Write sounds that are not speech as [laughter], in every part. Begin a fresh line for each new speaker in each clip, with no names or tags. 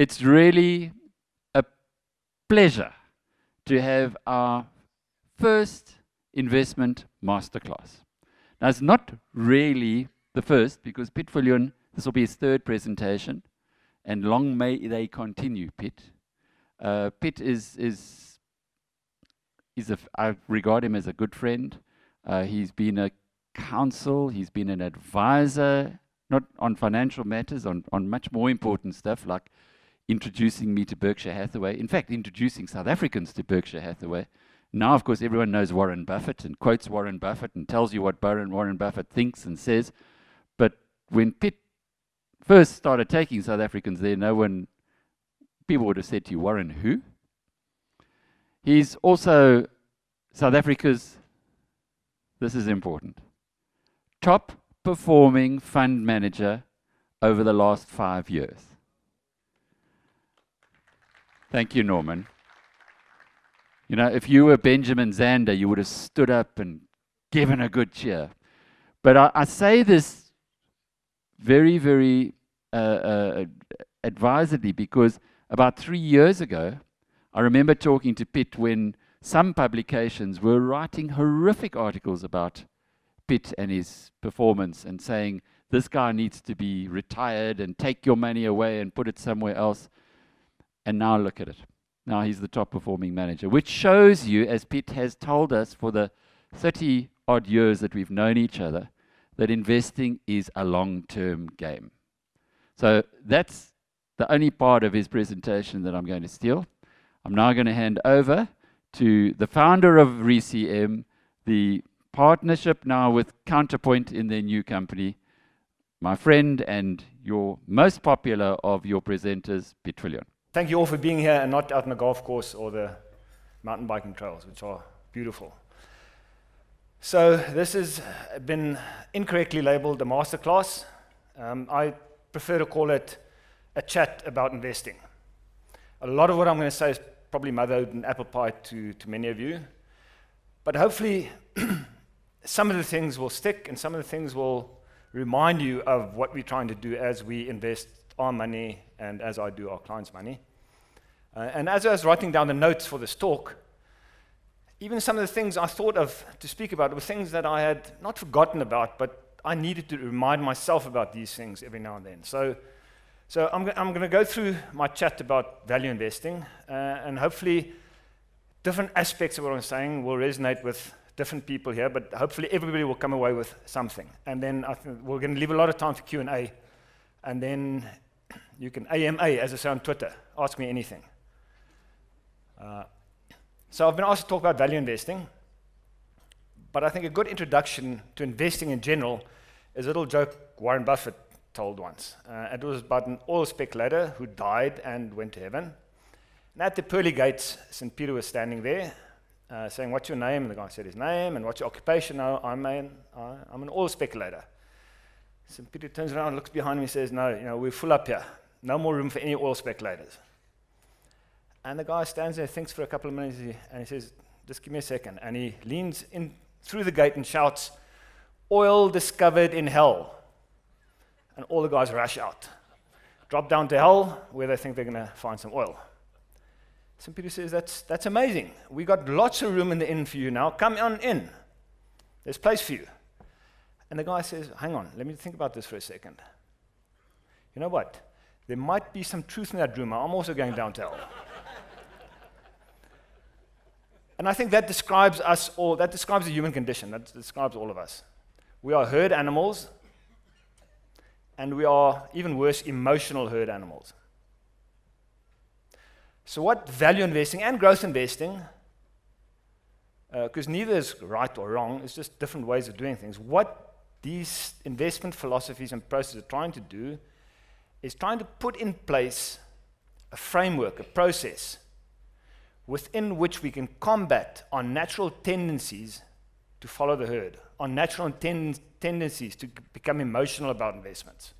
it's really a pleasure to have our first investment masterclass. Now, it's not really the first because Piet Viljoen, this will be his third presentation, and long may they continue, Piet. Uh, is, is, is a, I regard him as a good friend. Uh, he's been a counsel, he's been an advisor, not on financial matters, on, on much more important stuff like introducing me to Berkshire Hathaway. In fact, introducing South Africans to Berkshire Hathaway. Now, of course, everyone knows Warren Buffett and quotes Warren Buffett and tells you what Warren Buffett thinks and says. But when Piet first started taking South Africans there, no one, people would have said to you, Warren, who? He's also South Africa's, this is important, top performing fund manager over the last five years. Thank you, Norman. You know, if you were Benjamin Zander, you would have stood up and given a good cheer. But I, I say this very, very uh, uh, advisedly because about three years ago, I remember talking to Piet when some publications were writing horrific articles about Piet and his performance and saying, this guy needs to be retired and take your money away and put it somewhere else. And now look at it. Now he's the top performing manager, which shows you, as Piet has told us for the 30 odd years that we've known each other, that investing is a long term game. So that's the only part of his presentation that I'm going to steal. I'm now going to hand over to the founder of ReCM, the partnership now with Counterpoint in their new company, my friend and your most popular of your presenters, Piet Viljoen.
Thank you all for being here and not out on the golf course or the mountain biking trails, which are beautiful. So this has been incorrectly labeled a masterclass. Um, I prefer to call it a chat about investing. A lot of what I'm going to say is probably mothered in apple pie to, to many of you. But hopefully, [clears throat] some of the things will stick and some of the things will remind you of what we're trying to do as we invest our money and as I do our clients' money. Uh, and as I was writing down the notes for this talk, even some of the things I thought of to speak about were things that I had not forgotten about, but I needed to remind myself about these things every now and then. So, so I'm, I'm going to go through my chat about value investing, uh, and hopefully, different aspects of what I'm saying will resonate with different people here. But hopefully, everybody will come away with something. And then I think we're going to leave a lot of time for Q and A, and then you can AMA, as I say on Twitter, ask me anything. Uh, so I've been asked to talk about value investing, but I think a good introduction to investing in general is a little joke Warren Buffett told once. Uh, it was about an oil speculator who died and went to heaven. And at the pearly gates, St. Peter was standing there uh, saying, What's your name? And the guy said his name. And what's your occupation? No, I'm an, uh, I'm an oil speculator. St. Peter turns around, looks behind him, and says, No, you know, we're full up here. No more room for any oil speculators. And the guy stands there, thinks for a couple of minutes, and he says, Just give me a second. And he leans in through the gate and shouts, Oil discovered in hell. And all the guys rush out, drop down to hell where they think they're going to find some oil. St. Peter says, that's, that's amazing. We got lots of room in the inn for you now. Come on in. There's place for you. And the guy says, Hang on, let me think about this for a second. You know what? There might be some truth in that rumor. I'm also going down to hell. and I think that describes us all, that describes the human condition, that describes all of us. We are herd animals, and we are, even worse, emotional herd animals. So, what value investing and growth investing, because uh, neither is right or wrong, it's just different ways of doing things. What these investment philosophies and processes are trying to do is trying to put in place a framework, a process within which we can combat our natural tendencies to follow the herd, our natural ten- tendencies to become emotional about investments.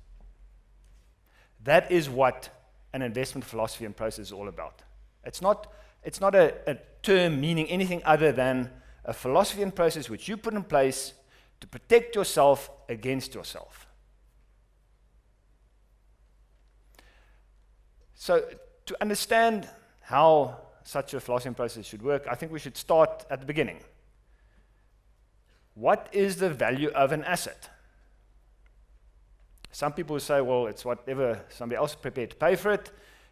That is what an investment philosophy and process is all about. It's not, it's not a, a term meaning anything other than a philosophy and process which you put in place to protect yourself against yourself. So, to understand how such a philosophy process should work, I think we should start at the beginning. What is the value of an asset? Some people will say, well, it's whatever somebody else is prepared to pay for it.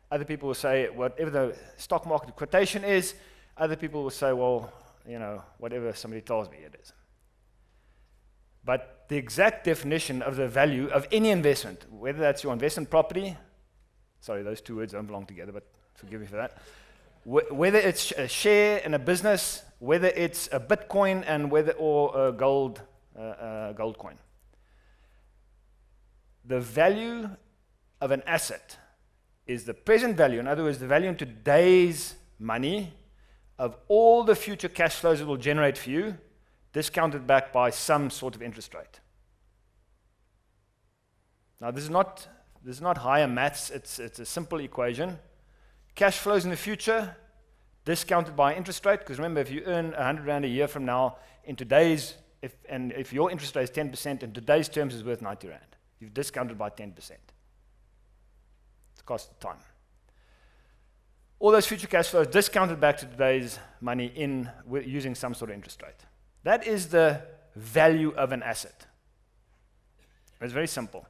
Other people will say, whatever the stock market quotation is. Other people will say, well, you know, whatever somebody tells me it is. But the exact definition of the value of any investment, whether that's your investment property, sorry, those two words don't belong together, but forgive me for that. Wh- whether it's a share in a business, whether it's a Bitcoin, and whether or a gold, uh, uh, gold coin the value of an asset is the present value, in other words, the value in today's money of all the future cash flows it will generate for you, discounted back by some sort of interest rate. Now, this is not, this is not higher maths, it's, it's a simple equation. Cash flows in the future, discounted by interest rate, because remember, if you earn 100 Rand a year from now, in today's, if, and if your interest rate is 10%, in today's terms is worth 90 Rand. You've discounted by 10%. It's cost of time. All those future cash flows discounted back to today's money in using some sort of interest rate. That is the value of an asset. It's very simple.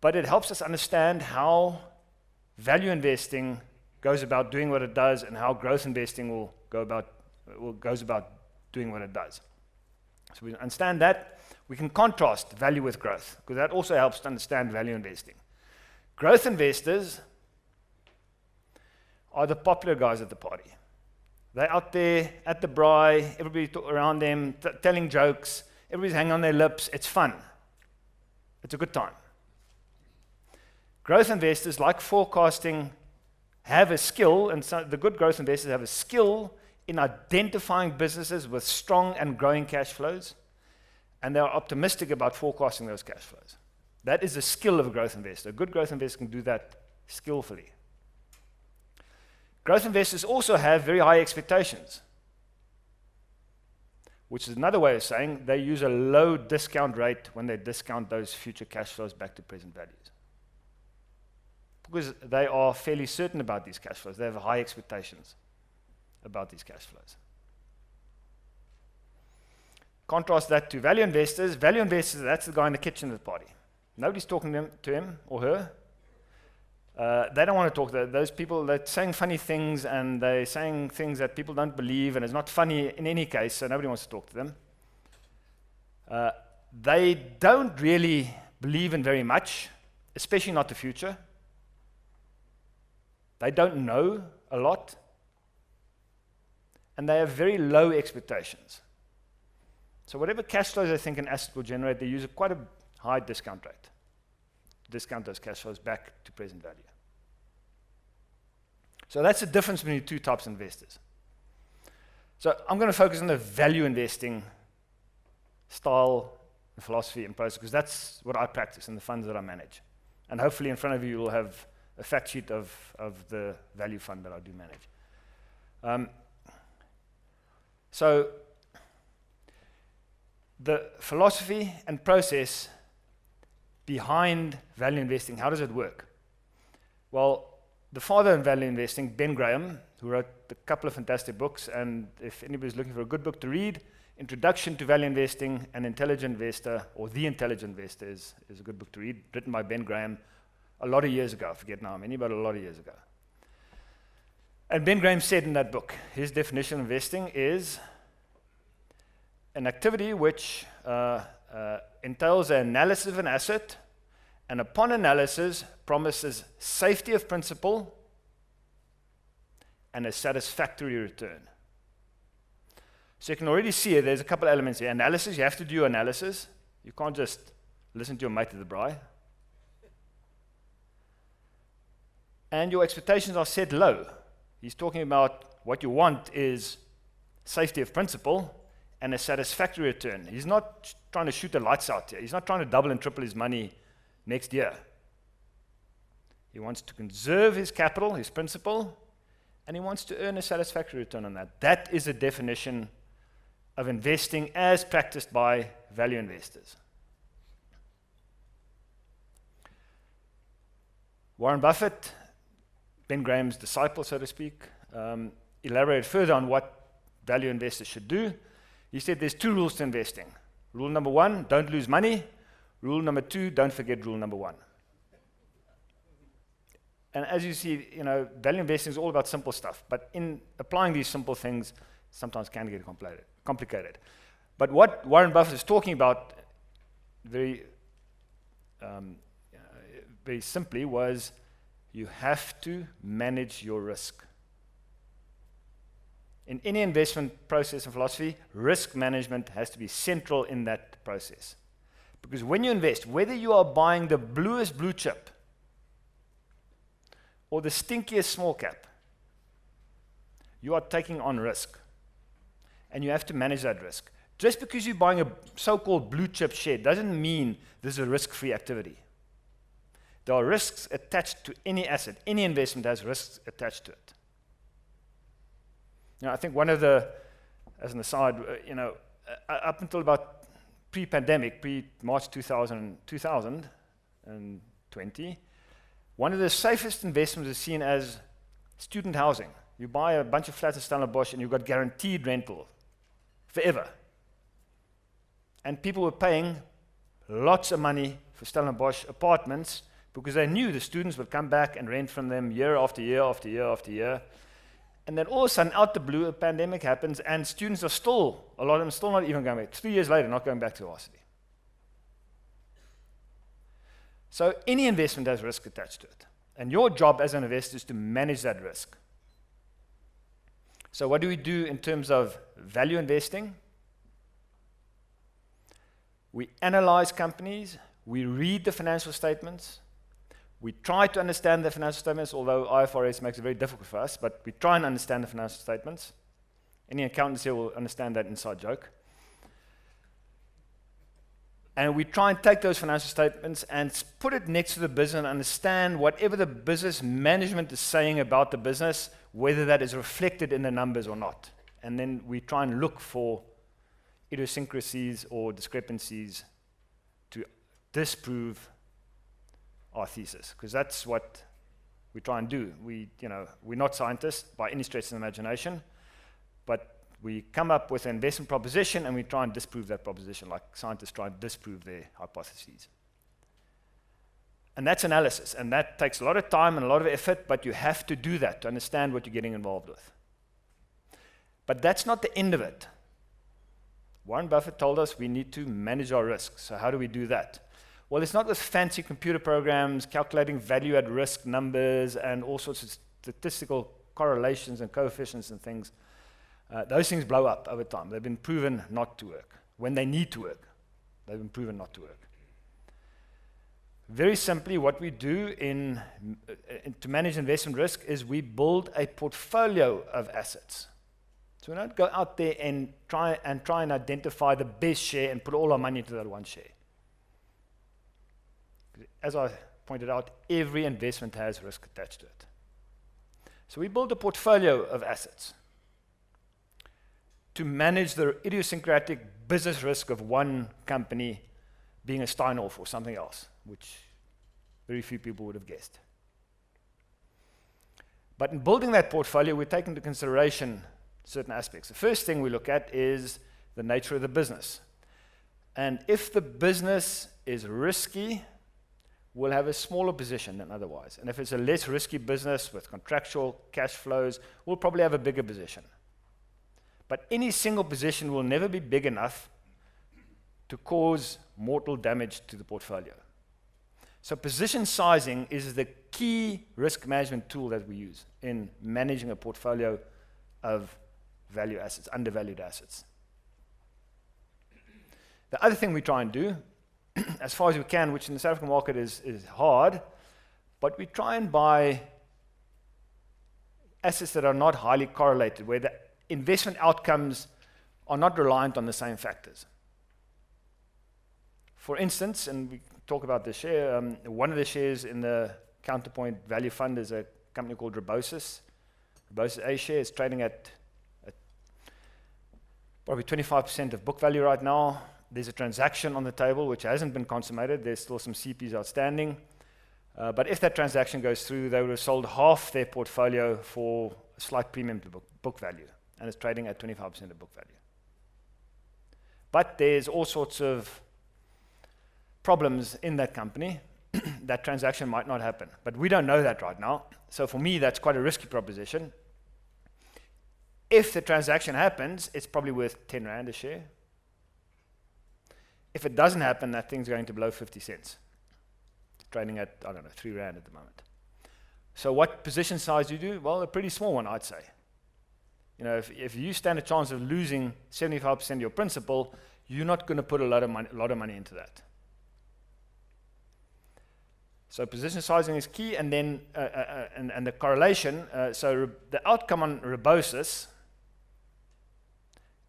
But it helps us understand how value investing goes about doing what it does and how growth investing will go about will, goes about doing what it does. So we understand that we can contrast value with growth because that also helps to understand value investing. Growth investors are the popular guys at the party. They're out there at the braai, everybody around them t- telling jokes, everybody's hanging on their lips. It's fun. It's a good time. Growth investors, like forecasting, have a skill, and so the good growth investors have a skill in identifying businesses with strong and growing cash flows and they are optimistic about forecasting those cash flows. That is a skill of a growth investor. A good growth investor can do that skillfully. Growth investors also have very high expectations, which is another way of saying they use a low discount rate when they discount those future cash flows back to present values. Because they are fairly certain about these cash flows, they have high expectations about these cash flows. Contrast that to value investors. Value investors, that's the guy in the kitchen at the party. Nobody's talking to him, to him or her. Uh, they don't want to talk to those people. They're saying funny things and they're saying things that people don't believe, and it's not funny in any case, so nobody wants to talk to them. Uh, they don't really believe in very much, especially not the future. They don't know a lot, and they have very low expectations. So whatever cash flows they think an asset will generate, they use a quite a high discount rate discount those cash flows back to present value. So that's the difference between the two types of investors. So I'm going to focus on the value investing style and philosophy and process because that's what I practice in the funds that I manage. And hopefully in front of you you'll have a fact sheet of, of the value fund that I do manage. Um, so the philosophy and process behind value investing, how does it work? Well, the father in value investing, Ben Graham, who wrote a couple of fantastic books, and if anybody's looking for a good book to read, Introduction to Value Investing, An Intelligent Investor, or The Intelligent Investor is, is a good book to read, written by Ben Graham a lot of years ago. I forget now how many, but a lot of years ago. And Ben Graham said in that book, his definition of investing is an activity which uh, uh, entails an analysis of an asset, and upon analysis, promises safety of principal and a satisfactory return. So you can already see it, there's a couple elements here. Analysis, you have to do analysis. You can't just listen to your mate at the braai. And your expectations are set low. He's talking about what you want is safety of principle and a satisfactory return. He's not trying to shoot the lights out here. He's not trying to double and triple his money next year. He wants to conserve his capital, his principal, and he wants to earn a satisfactory return on that. That is a definition of investing as practiced by value investors. Warren Buffett, Ben Graham's disciple, so to speak, um, elaborated further on what value investors should do. He said there's two rules to investing. Rule number one, don't lose money. Rule number two, don't forget rule number one. And as you see, you know, value investing is all about simple stuff. But in applying these simple things, sometimes can get complicated. But what Warren Buffett is talking about very, um, very simply was you have to manage your risk. In any investment process and philosophy, risk management has to be central in that process. Because when you invest, whether you are buying the bluest blue chip or the stinkiest small cap, you are taking on risk. And you have to manage that risk. Just because you're buying a so called blue chip share doesn't mean this is a risk free activity. There are risks attached to any asset, any investment has risks attached to it. Now, I think one of the, as an aside, uh, you know, uh, up until about pre pandemic, pre March 2000, 2020, one of the safest investments is seen as student housing. You buy a bunch of flats at Stellenbosch and you've got guaranteed rental forever. And people were paying lots of money for Stellenbosch apartments because they knew the students would come back and rent from them year after year after year after year. And then all of a sudden, out the blue, a pandemic happens, and students are still, a lot of them still not even going back. Three years later, not going back to varsity. So any investment has risk attached to it. And your job as an investor is to manage that risk. So, what do we do in terms of value investing? We analyze companies, we read the financial statements, we try to understand the financial statements, although IFRS makes it very difficult for us, but we try and understand the financial statements. Any accountants here will understand that inside joke. And we try and take those financial statements and put it next to the business and understand whatever the business management is saying about the business, whether that is reflected in the numbers or not. And then we try and look for idiosyncrasies or discrepancies to disprove our thesis, because that's what we try and do. We, you know, we're not scientists by any stretch of the imagination, but we come up with an investment proposition and we try and disprove that proposition, like scientists try and disprove their hypotheses. And that's analysis, and that takes a lot of time and a lot of effort, but you have to do that to understand what you're getting involved with. But that's not the end of it. Warren Buffett told us we need to manage our risks. So, how do we do that? Well, it's not with fancy computer programs calculating value at risk numbers and all sorts of statistical correlations and coefficients and things. Uh, those things blow up over time. They've been proven not to work. When they need to work, they've been proven not to work. Very simply, what we do in, uh, in, to manage investment risk is we build a portfolio of assets. So we don't go out there and try and try and identify the best share and put all our money into that one share as I pointed out, every investment has risk attached to it. So we build a portfolio of assets to manage the idiosyncratic business risk of one company being a Steinhoff or something else, which very few people would have guessed. But in building that portfolio, we take into consideration certain aspects. The first thing we look at is the nature of the business. And if the business is risky, will have a smaller position than otherwise. And if it's a less risky business with contractual cash flows, we'll probably have a bigger position. But any single position will never be big enough to cause mortal damage to the portfolio. So, position sizing is the key risk management tool that we use in managing a portfolio of value assets, undervalued assets. The other thing we try and do as far as we can, which in the South African market is, is hard, but we try and buy assets that are not highly correlated, where the investment outcomes are not reliant on the same factors. For instance, and we talk about the share, um, one of the shares in the Counterpoint Value Fund is a company called Rebosis. Rebosis A share is trading at, at probably 25% of book value right now there's a transaction on the table which hasn't been consummated. There's still some CPs outstanding. Uh, but if that transaction goes through, they would have sold half their portfolio for a slight premium to book, book value, and it's trading at 25% of book value. But there's all sorts of problems in that company. [clears throat] that transaction might not happen. But we don't know that right now. So for me, that's quite a risky proposition. If the transaction happens, it's probably worth 10 Rand a share. If it doesn't happen, that thing's going to blow 50 cents. Trading at, I don't know, 3 Rand at the moment. So what position size do you do? Well, a pretty small one, I'd say. You know, if, if you stand a chance of losing 75% of your principal, you're not going to put a lot of money, a lot of money into that. So position sizing is key, and then uh, uh, uh and, and the correlation. Uh, so the outcome on Rebosis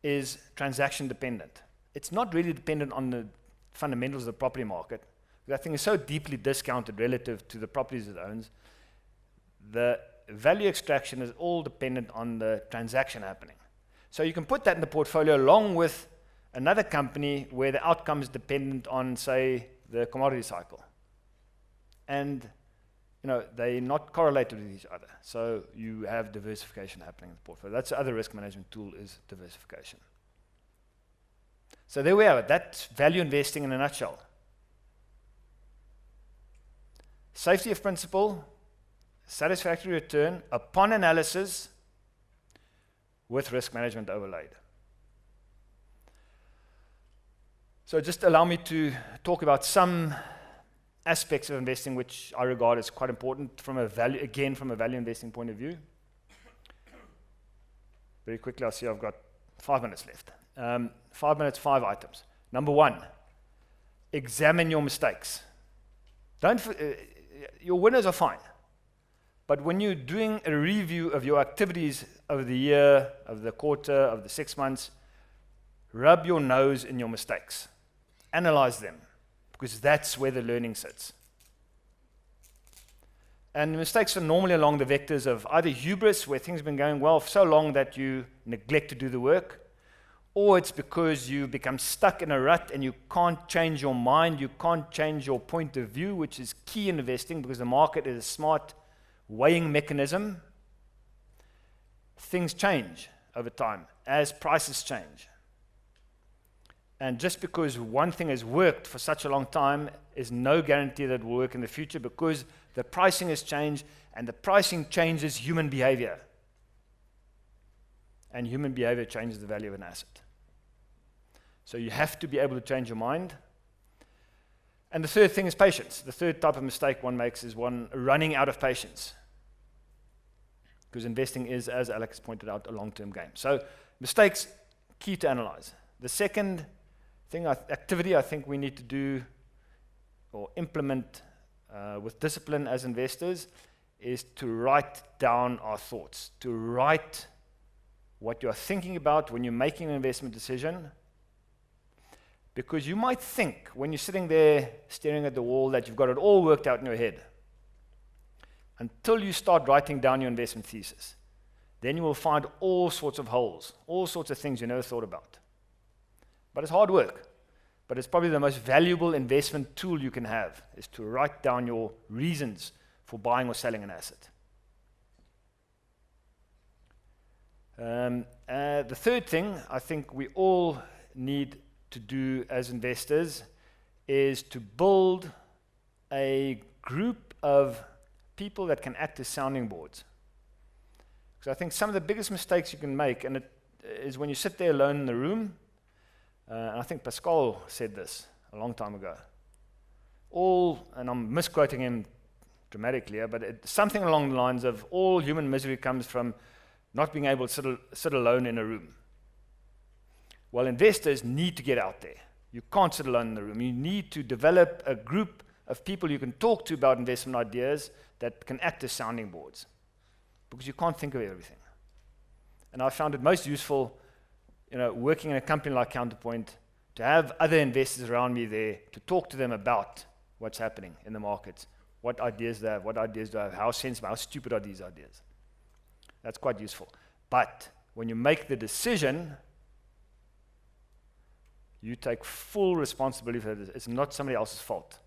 is transaction dependent. It's not really dependent on the fundamentals of the property market. That thing is so deeply discounted relative to the properties it owns. The value extraction is all dependent on the transaction happening. So you can put that in the portfolio along with another company where the outcome is dependent on, say, the commodity cycle. And you know, they're not correlated with each other. So you have diversification happening in the portfolio. That's the other risk management tool is diversification. So there we have it. That's value investing in a nutshell. Safety of principle, satisfactory return upon analysis with risk management overlaid. So just allow me to talk about some aspects of investing which I regard as quite important from a value, again, from a value investing point of view. Very quickly, I see I've got five minutes left. Um, five minutes, five items. Number one, examine your mistakes. Don't, uh, your winners are fine. But when you're doing a review of your activities over the year, of the quarter, of the six months, rub your nose in your mistakes. Analyze them because that's where the learning sits. And mistakes are normally along the vectors of either hubris, where things have been going well for so long that you neglect to do the work, or it's because you become stuck in a rut and you can't change your mind, you can't change your point of view, which is key in investing because the market is a smart weighing mechanism. Things change over time as prices change. And just because one thing has worked for such a long time is no guarantee that it will work in the future because the pricing has changed and the pricing changes human behavior. And human behavior changes the value of an asset. So you have to be able to change your mind. And the third thing is patience. The third type of mistake one makes is one running out of patience. Because investing is, as Alex pointed out, a long term game. So mistakes, key to analyze. The second thing, activity I think we need to do or implement uh, with discipline as investors is to write down our thoughts, to write what you're thinking about when you're making an investment decision. Because you might think when you're sitting there staring at the wall that you've got it all worked out in your head until you start writing down your investment thesis. Then you will find all sorts of holes, all sorts of things you never thought about. But it's hard work. But it's probably the most valuable investment tool you can have is to write down your reasons for buying or selling an asset. Um, uh, the third thing I think we all need to do as investors is to build a group of people that can act as sounding boards. Because I think some of the biggest mistakes you can make, and it is when you sit there alone in the room uh, and I think Pascal said this a long time ago. All, and I'm misquoting him dramatically but it, something along the lines of all human misery comes from not being able to sit, sit alone in a room. Well, investors need to get out there. You can't sit alone in the room. You need to develop a group of people you can talk to about investment ideas that can act as sounding boards because you can't think of everything. And I found it most useful you know, working in a company like Counterpoint, to have other investors around me there to talk to them about what's happening in the markets, what ideas they have, what ideas do I have, how sensible, how stupid are these ideas. That's quite useful. But when you make the decision, you take full responsibility for. It's not somebody else's fault.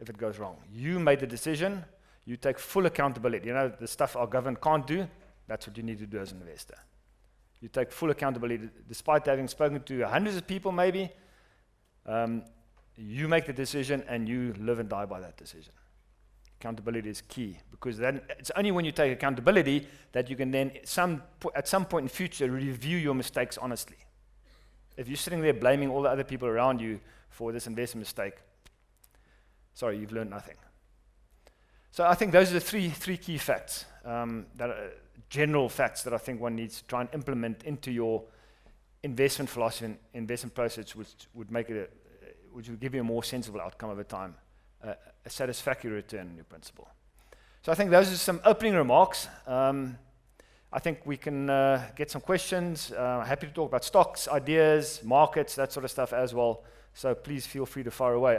if it goes wrong. You made the decision, you take full accountability. You know, the stuff our government can't do, that's what you need to do as an investor. You take full accountability, despite having spoken to hundreds of people, maybe. Um, you make the decision and you live and die by that decision. Accountability is key because then it's only when you take accountability that you can then, some at some point in future, review your mistakes honestly. If you're sitting there blaming all the other people around you for this investment mistake, sorry, you've learned nothing. So I think those are the three, three key facts, um, that are general facts that I think one needs to try and implement into your investment philosophy and investment process, which would make it, a, which would give you a more sensible outcome over time, a satisfactory return on your principal. So I think those are some opening remarks. Um, I think we can uh, get some questions. Uh, happy to talk about stocks, ideas, markets, that sort of stuff as well. So please feel free to fire away.